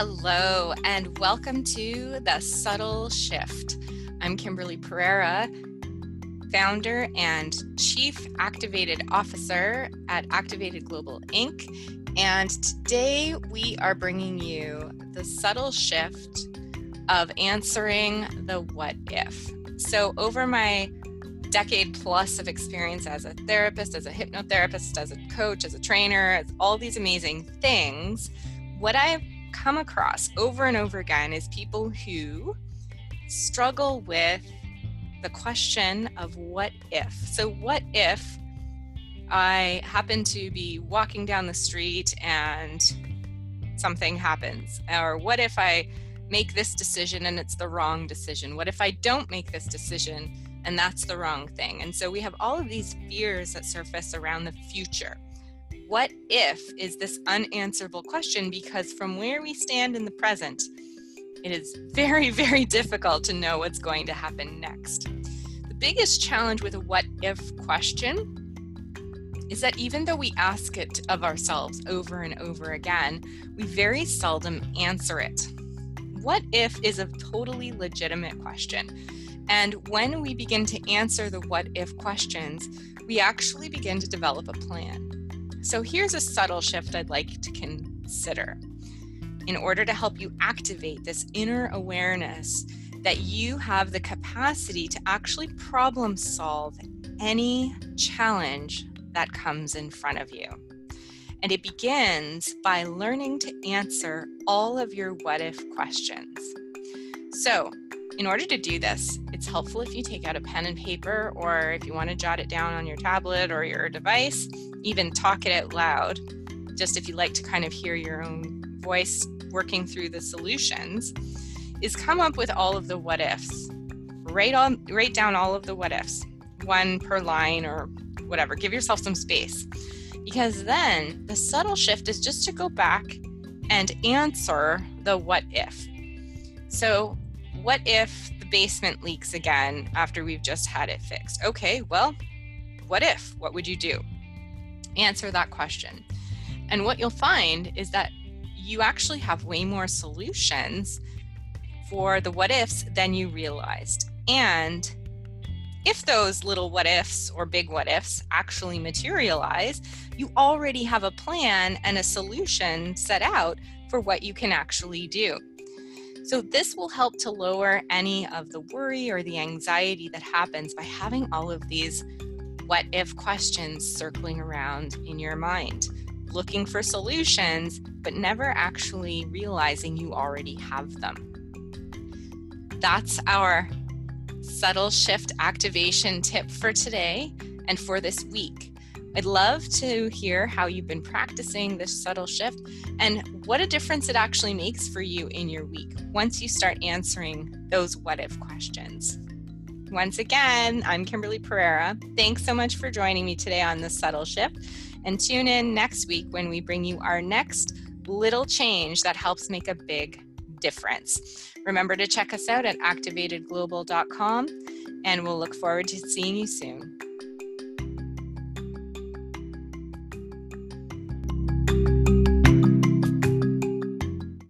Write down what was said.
Hello, and welcome to The Subtle Shift. I'm Kimberly Pereira, founder and chief activated officer at Activated Global Inc. And today we are bringing you the subtle shift of answering the what if. So, over my decade plus of experience as a therapist, as a hypnotherapist, as a coach, as a trainer, as all these amazing things, what I've come across over and over again is people who struggle with the question of what if. So, what if I happen to be walking down the street and something happens? Or what if I make this decision and it's the wrong decision? What if I don't make this decision and that's the wrong thing? And so we have all of these fears that surface around the future what if is this unanswerable question because from where we stand in the present, it is very, very difficult to know what's going to happen next. The biggest challenge with a what if question is that even though we ask it of ourselves over and over again, we very seldom answer it. What if is a totally legitimate question. And when we begin to answer the what if questions, we actually begin to develop a plan. So here's a subtle shift I'd like to consider in order to help you activate this inner awareness that you have the capacity to actually problem solve any challenge that comes in front of you. And it begins by learning to answer all of your what if questions. So, in order to do this, it's helpful if you take out a pen and paper, or if you want to jot it down on your tablet or your device, even talk it out loud, just if you like to kind of hear your own voice working through the solutions, is come up with all of the what ifs. Write on write down all of the what ifs, one per line or whatever. Give yourself some space. Because then the subtle shift is just to go back and answer the what if. So, what if the basement leaks again after we've just had it fixed? Okay, well, what if? What would you do? answer that question. And what you'll find is that you actually have way more solutions for the what ifs than you realized. And if those little what ifs or big what ifs actually materialize, you already have a plan and a solution set out for what you can actually do. So, this will help to lower any of the worry or the anxiety that happens by having all of these what if questions circling around in your mind, looking for solutions, but never actually realizing you already have them. That's our subtle shift activation tip for today and for this week. I'd love to hear how you've been practicing this subtle shift and what a difference it actually makes for you in your week once you start answering those what if questions. Once again, I'm Kimberly Pereira. Thanks so much for joining me today on The Subtle Shift. And tune in next week when we bring you our next little change that helps make a big difference. Remember to check us out at activatedglobal.com, and we'll look forward to seeing you soon.